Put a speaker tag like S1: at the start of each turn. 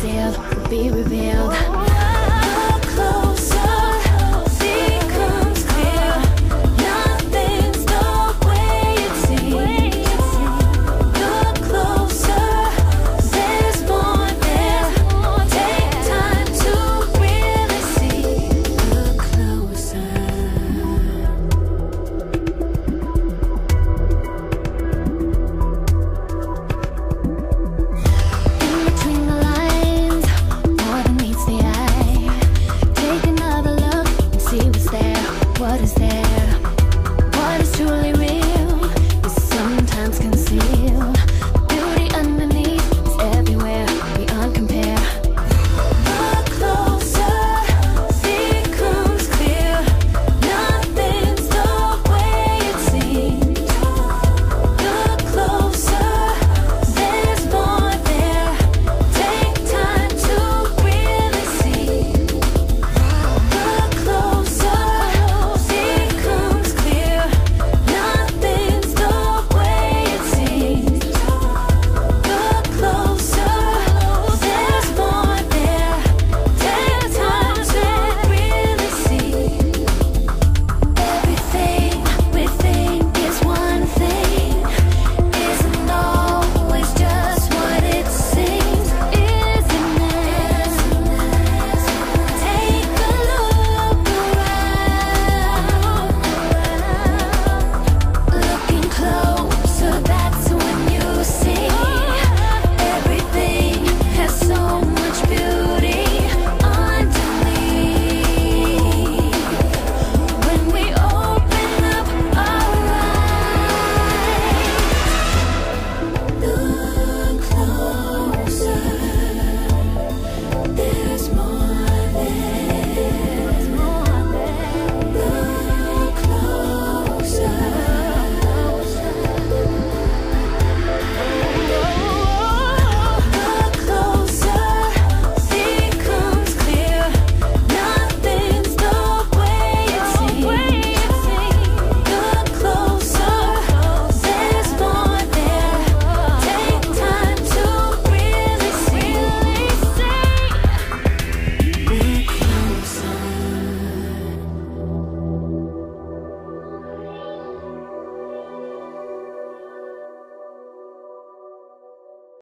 S1: concealed, will be revealed.